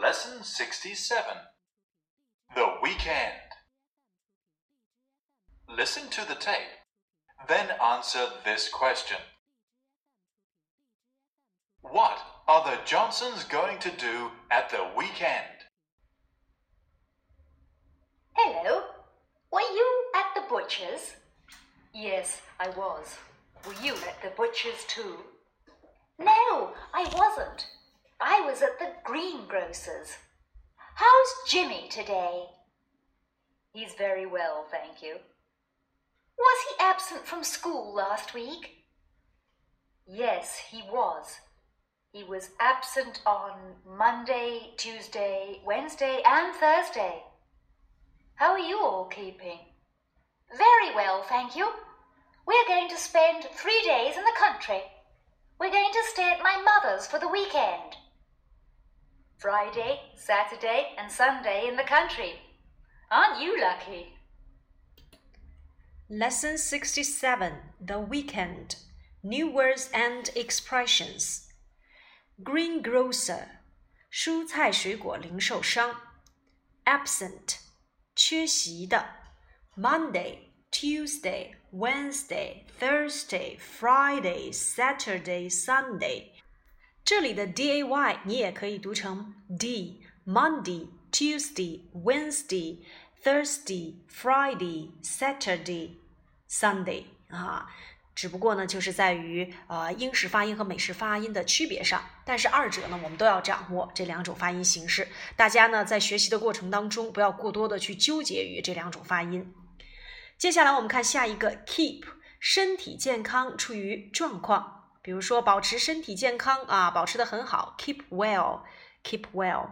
Lesson 67 The Weekend. Listen to the tape, then answer this question What are the Johnsons going to do at the weekend? Hello. Were you at the butcher's? Yes, I was. Were you at the butcher's too? No, I wasn't. I was at the greengrocer's. How's Jimmy today? He's very well, thank you. Was he absent from school last week? Yes, he was. He was absent on Monday, Tuesday, Wednesday, and Thursday. How are you all keeping? Very well, thank you. We're going to spend three days in the country. We're going to stay at my mother's for the weekend. Friday, Saturday, and Sunday in the country. Aren't you lucky? Lesson 67 The Weekend New Words and Expressions Greengrocer 蔬菜水果零售商 Absent 缺席的 Monday, Tuesday, Wednesday, Thursday, Friday, Saturday, Sunday 这里的 d a y 你也可以读成 d Monday, Tuesday, Wednesday, Thursday, Friday, Saturday, Sunday 啊，只不过呢，就是在于呃英式发音和美式发音的区别上。但是二者呢，我们都要掌握这两种发音形式。大家呢在学习的过程当中，不要过多的去纠结于这两种发音。接下来我们看下一个 keep，身体健康，处于状况。比如说，保持身体健康啊，保持的很好，keep well，keep well。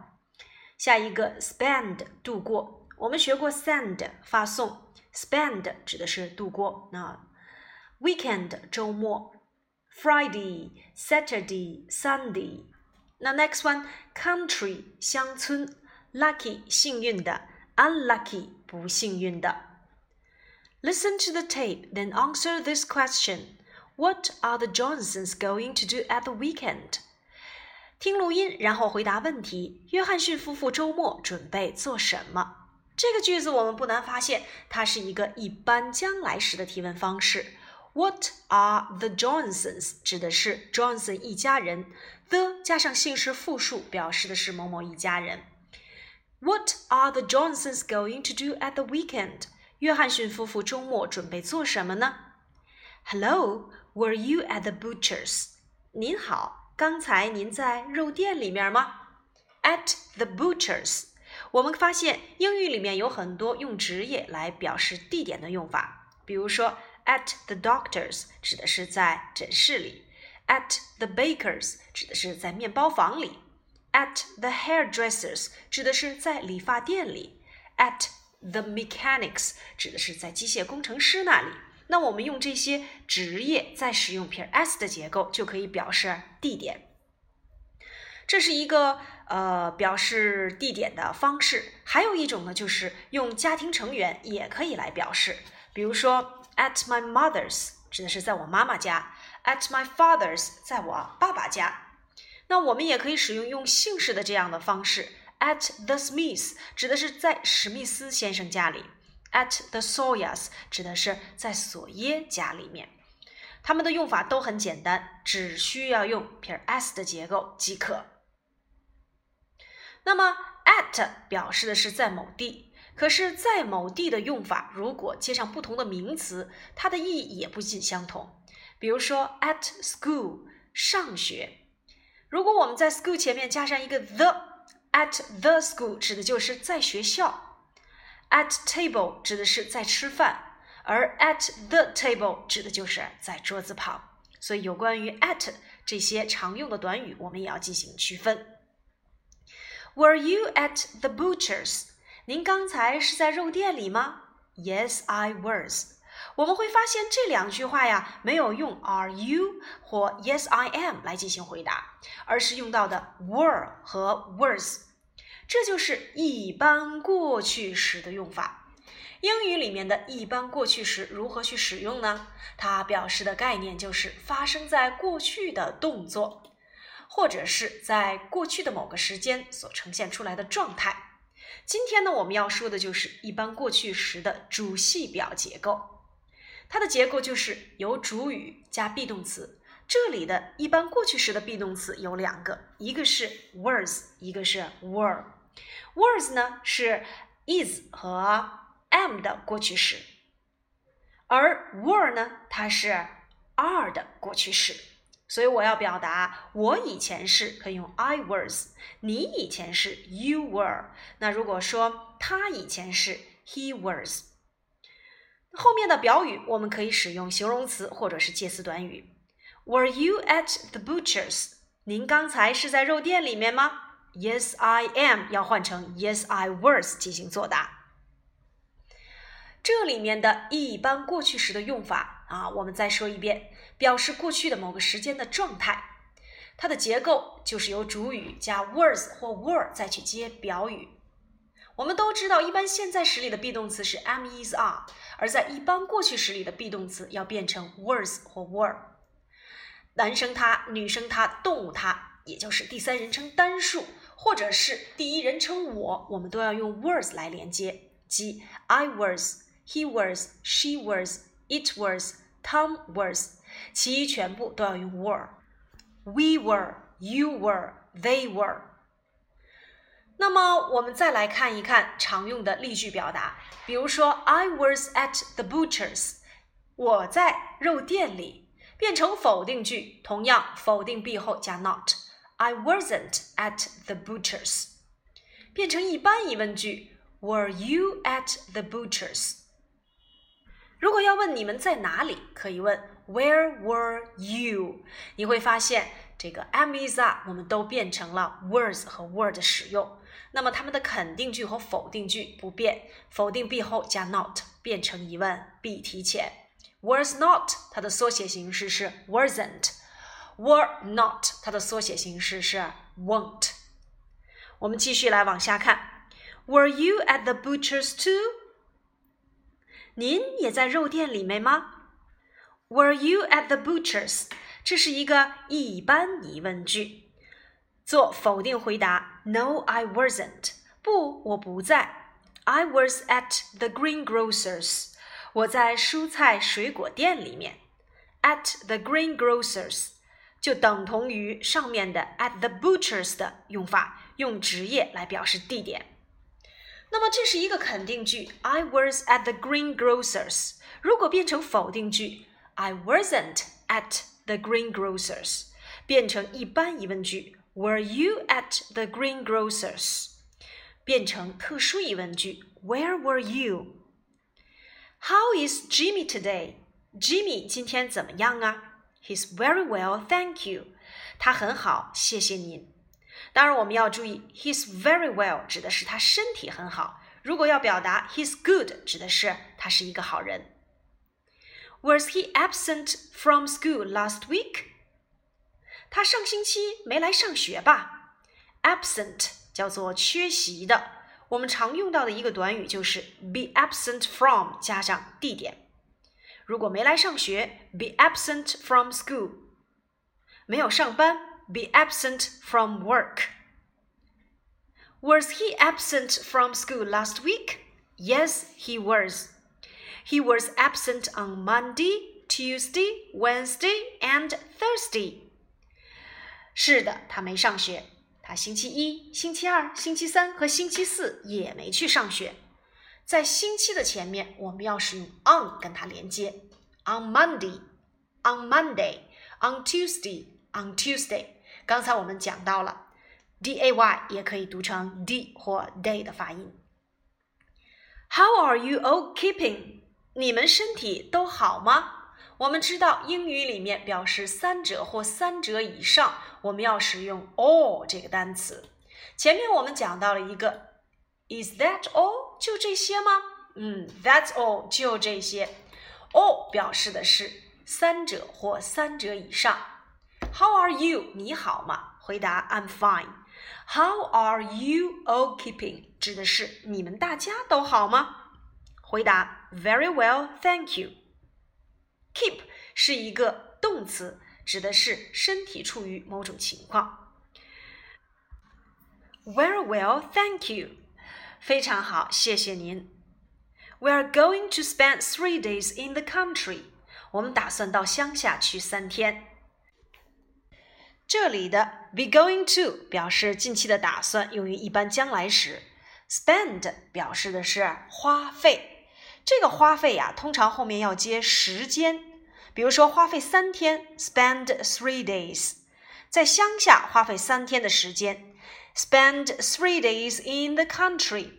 下一个 spend 度过，我们学过 send 发送，spend 指的是度过。那 weekend 周末，Friday，Saturday，Sunday。那 next one country 乡村，lucky 幸运的，unlucky 不幸运的。Listen to the tape, then answer this question. What are the Johnsons going to do at the weekend？听录音，然后回答问题。约翰逊夫妇周末准备做什么？这个句子我们不难发现，它是一个一般将来时的提问方式。What are the Johnsons？指的是 Johnson 一家人，the 加上姓氏复数，表示的是某某一家人。What are the Johnsons going to do at the weekend？约翰逊夫妇周末准备做什么呢？Hello。 Were you at the butcher's？您好，刚才您在肉店里面吗？At the butcher's，我们发现英语里面有很多用职业来表示地点的用法，比如说 at the doctor's 指的是在诊室里，at the baker's 指的是在面包房里，at the hairdresser's 指的是在理发店里，at the mechanics 指的是在机械工程师那里。那我们用这些职业再使用撇 s 的结构，就可以表示地点。这是一个呃表示地点的方式。还有一种呢，就是用家庭成员也可以来表示。比如说，at my mother's 指的是在我妈妈家，at my father's 在我爸爸家。那我们也可以使用用姓氏的这样的方式，at the Smiths 指的是在史密斯先生家里。At the Sawyers 指的是在索耶家里面，它们的用法都很简单，只需要用撇 s 的结构即可。那么 at 表示的是在某地，可是在某地的用法，如果接上不同的名词，它的意义也不尽相同。比如说 at school 上学，如果我们在 school 前面加上一个 the，at the school 指的就是在学校。At table 指的是在吃饭，而 at the table 指的就是在桌子旁。所以有关于 at 这些常用的短语，我们也要进行区分。Were you at the butcher's？您刚才是在肉店里吗？Yes, I was。我们会发现这两句话呀，没有用 Are you 或 Yes, I am 来进行回答，而是用到的 were 和 was。这就是一般过去时的用法。英语里面的一般过去时如何去使用呢？它表示的概念就是发生在过去的动作。或者是在过去的某个时间所呈现出来的状态。今天呢，我们要说的就是一般过去时的主系表结构。它的结构就是由主语加 be 动词。这里的一般过去时的 be 动词有两个，一个是 was，一个是 were。Was 呢是 is 和 am 的过去时，而 were 呢它是 are 的过去时。所以我要表达我以前是可以用 I was，你以前是 you were。那如果说他以前是 he was，后面的表语我们可以使用形容词或者是介词短语。Were you at the butcher's？您刚才是在肉店里面吗？Yes, I am。要换成 Yes, I was 进行作答。这里面的一般过去时的用法啊，我们再说一遍，表示过去的某个时间的状态。它的结构就是由主语加 was 或 were 再去接表语。我们都知道，一般现在时里的 be 动词是 am、is、are，而在一般过去时里的 be 动词要变成 was 或 were。男生他、女生他、动物它，也就是第三人称单数，或者是第一人称我，我们都要用 was 来连接，即 I was。He was, she was, it was, Tom was，其余全部都要用 were。We were, you were, they were。那么我们再来看一看常用的例句表达，比如说 I was at the butcher's，我在肉店里，变成否定句，同样否定 be 后加 not。I wasn't at the butcher's，变成一般疑问句，Were you at the butcher's？如果要问你们在哪里，可以问 Where were you？你会发现这个 am is are 我们都变成了 was 和 were 的使用。那么它们的肯定句和否定句不变，否定 be 后加 not 变成疑问 be 提前。Was not 它的缩写形式是 wasn't，were not 它的缩写形式是 won't。我们继续来往下看，Were you at the butcher's too？您也在肉店里面吗？Were you at the butcher's？这是一个一般疑问句，做否定回答。No, I wasn't。不，我不在。I was at the greengrocer's。我在蔬菜水果店里面。At the greengrocer's 就等同于上面的 at the butcher's 的用法，用职业来表示地点。那么这是一个肯定句，I was at the greengrocer's。如果变成否定句，I wasn't at the greengrocer's，变成一般疑问句，Were you at the greengrocer's？变成特殊疑问句，Where were you？How is Jimmy today？Jimmy 今天怎么样啊？He's very well, thank you。他很好，谢谢您。当然，我们要注意，he's very well 指的是他身体很好。如果要表达 he's good，指的是他是一个好人。Was he absent from school last week？他上星期没来上学吧？absent 叫做缺席的，我们常用到的一个短语就是 be absent from 加上地点。如果没来上学，be absent from school，没有上班。be absent from work. Was he absent from school last week? Yes, he was. He was absent on Monday, Tuesday, Wednesday, and Thursday. 是的，他没上学。他星期一、星期二、星期三和星期四也没去上学。 在星期的前面，我们要使用 on 跟它连接。On Monday, on Monday, on Tuesday, on Tuesday。刚才我们讲到了，d a y 也可以读成 d 或 day 的发音。How are you all keeping？你们身体都好吗？我们知道英语里面表示三者或三者以上，我们要使用 all 这个单词。前面我们讲到了一个，Is that all？就这些吗？嗯，That's all，就这些。all 表示的是三者或三者以上。How are you？你好吗？回答 I'm fine。How are you all keeping？指的是你们大家都好吗？回答 Very well, thank you。Keep 是一个动词，指的是身体处于某种情况。Very well, thank you. 非常好，谢谢您。We are going to spend three days in the country. 我们打算到乡下去三天。这里的 be going to 表示近期的打算，用于一般将来时。Spend 表示的是花费。这个花费呀，通常后面要接时间。比如说，花费三天，spend three days。在乡下花费三天的时间，spend three days in the country。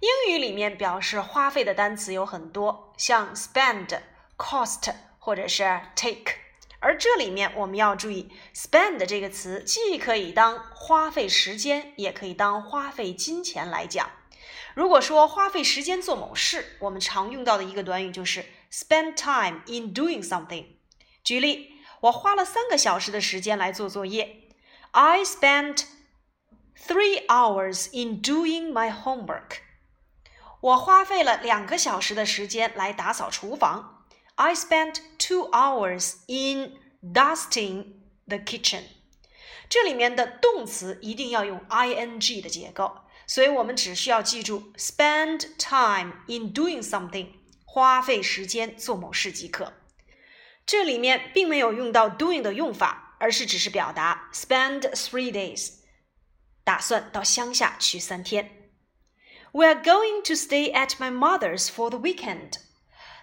英语里面表示花费的单词有很多，像 spend、cost 或者是 take。而这里面我们要注意，spend 这个词既可以当花费时间，也可以当花费金钱来讲。如果说花费时间做某事，我们常用到的一个短语就是 spend time in doing something。举例。我花了三个小时的时间来做作业。I spent three hours in doing my homework。我花费了两个小时的时间来打扫厨房。I spent two hours in dusting the kitchen。这里面的动词一定要用 ing 的结构，所以我们只需要记住 spend time in doing something，花费时间做某事即可。这里面并没有用到 doing 的用法，而是只是表达 spend three days， 打算到乡下去三天。We are going to stay at my mother's for the weekend，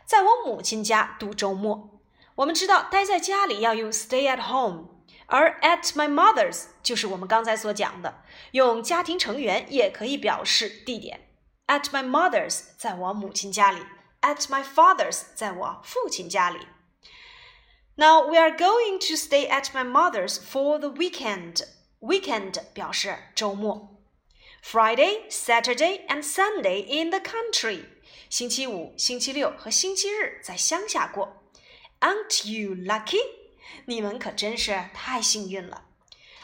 在我母亲家度周末。我们知道待在家里要用 stay at home，而 at my mother's 就是我们刚才所讲的，用家庭成员也可以表示地点。At my mother's 在我母亲家里，at my father's 在我父亲家里。Now we are going to stay at my mother's for the weekend. Weekend 表示周末。Friday, Saturday, and Sunday in the country. 星期五、星期六和星期日在乡下过。Aren't you lucky? 你们可真是太幸运了。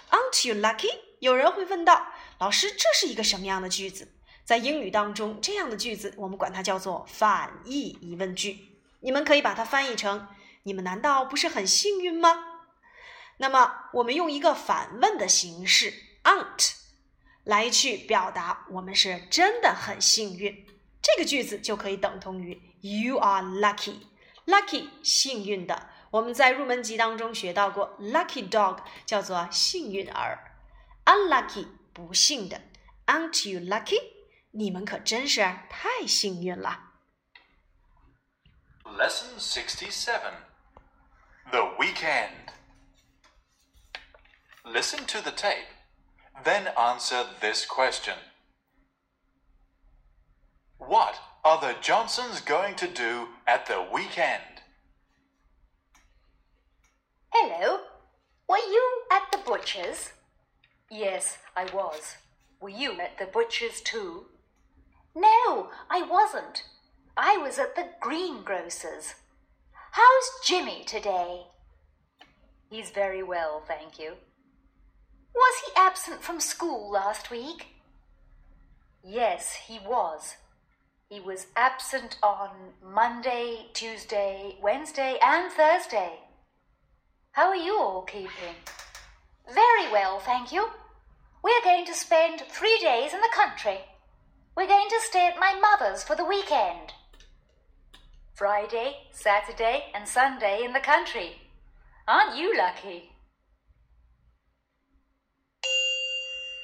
Aren't you lucky? 有人会问到，老师，这是一个什么样的句子？在英语当中，这样的句子我们管它叫做反义疑问句。你们可以把它翻译成。你们难道不是很幸运吗？那么，我们用一个反问的形式 “aren't” 来去表达我们是真的很幸运，这个句子就可以等同于 “you are lucky”。lucky 幸运的，我们在入门级当中学到过 “lucky dog” 叫做幸运儿，“unlucky” 不幸的，“aren't you lucky”？你们可真是太幸运了。Lesson sixty-seven. The weekend. Listen to the tape, then answer this question. What are the Johnsons going to do at the weekend? Hello. Were you at the butcher's? Yes, I was. Were you at the butcher's too? No, I wasn't. I was at the greengrocer's. How's Jimmy today? He's very well, thank you. Was he absent from school last week? Yes, he was. He was absent on Monday, Tuesday, Wednesday, and Thursday. How are you all keeping? Very well, thank you. We're going to spend three days in the country. We're going to stay at my mother's for the weekend. Friday, Saturday, and Sunday in the country. Aren't you lucky?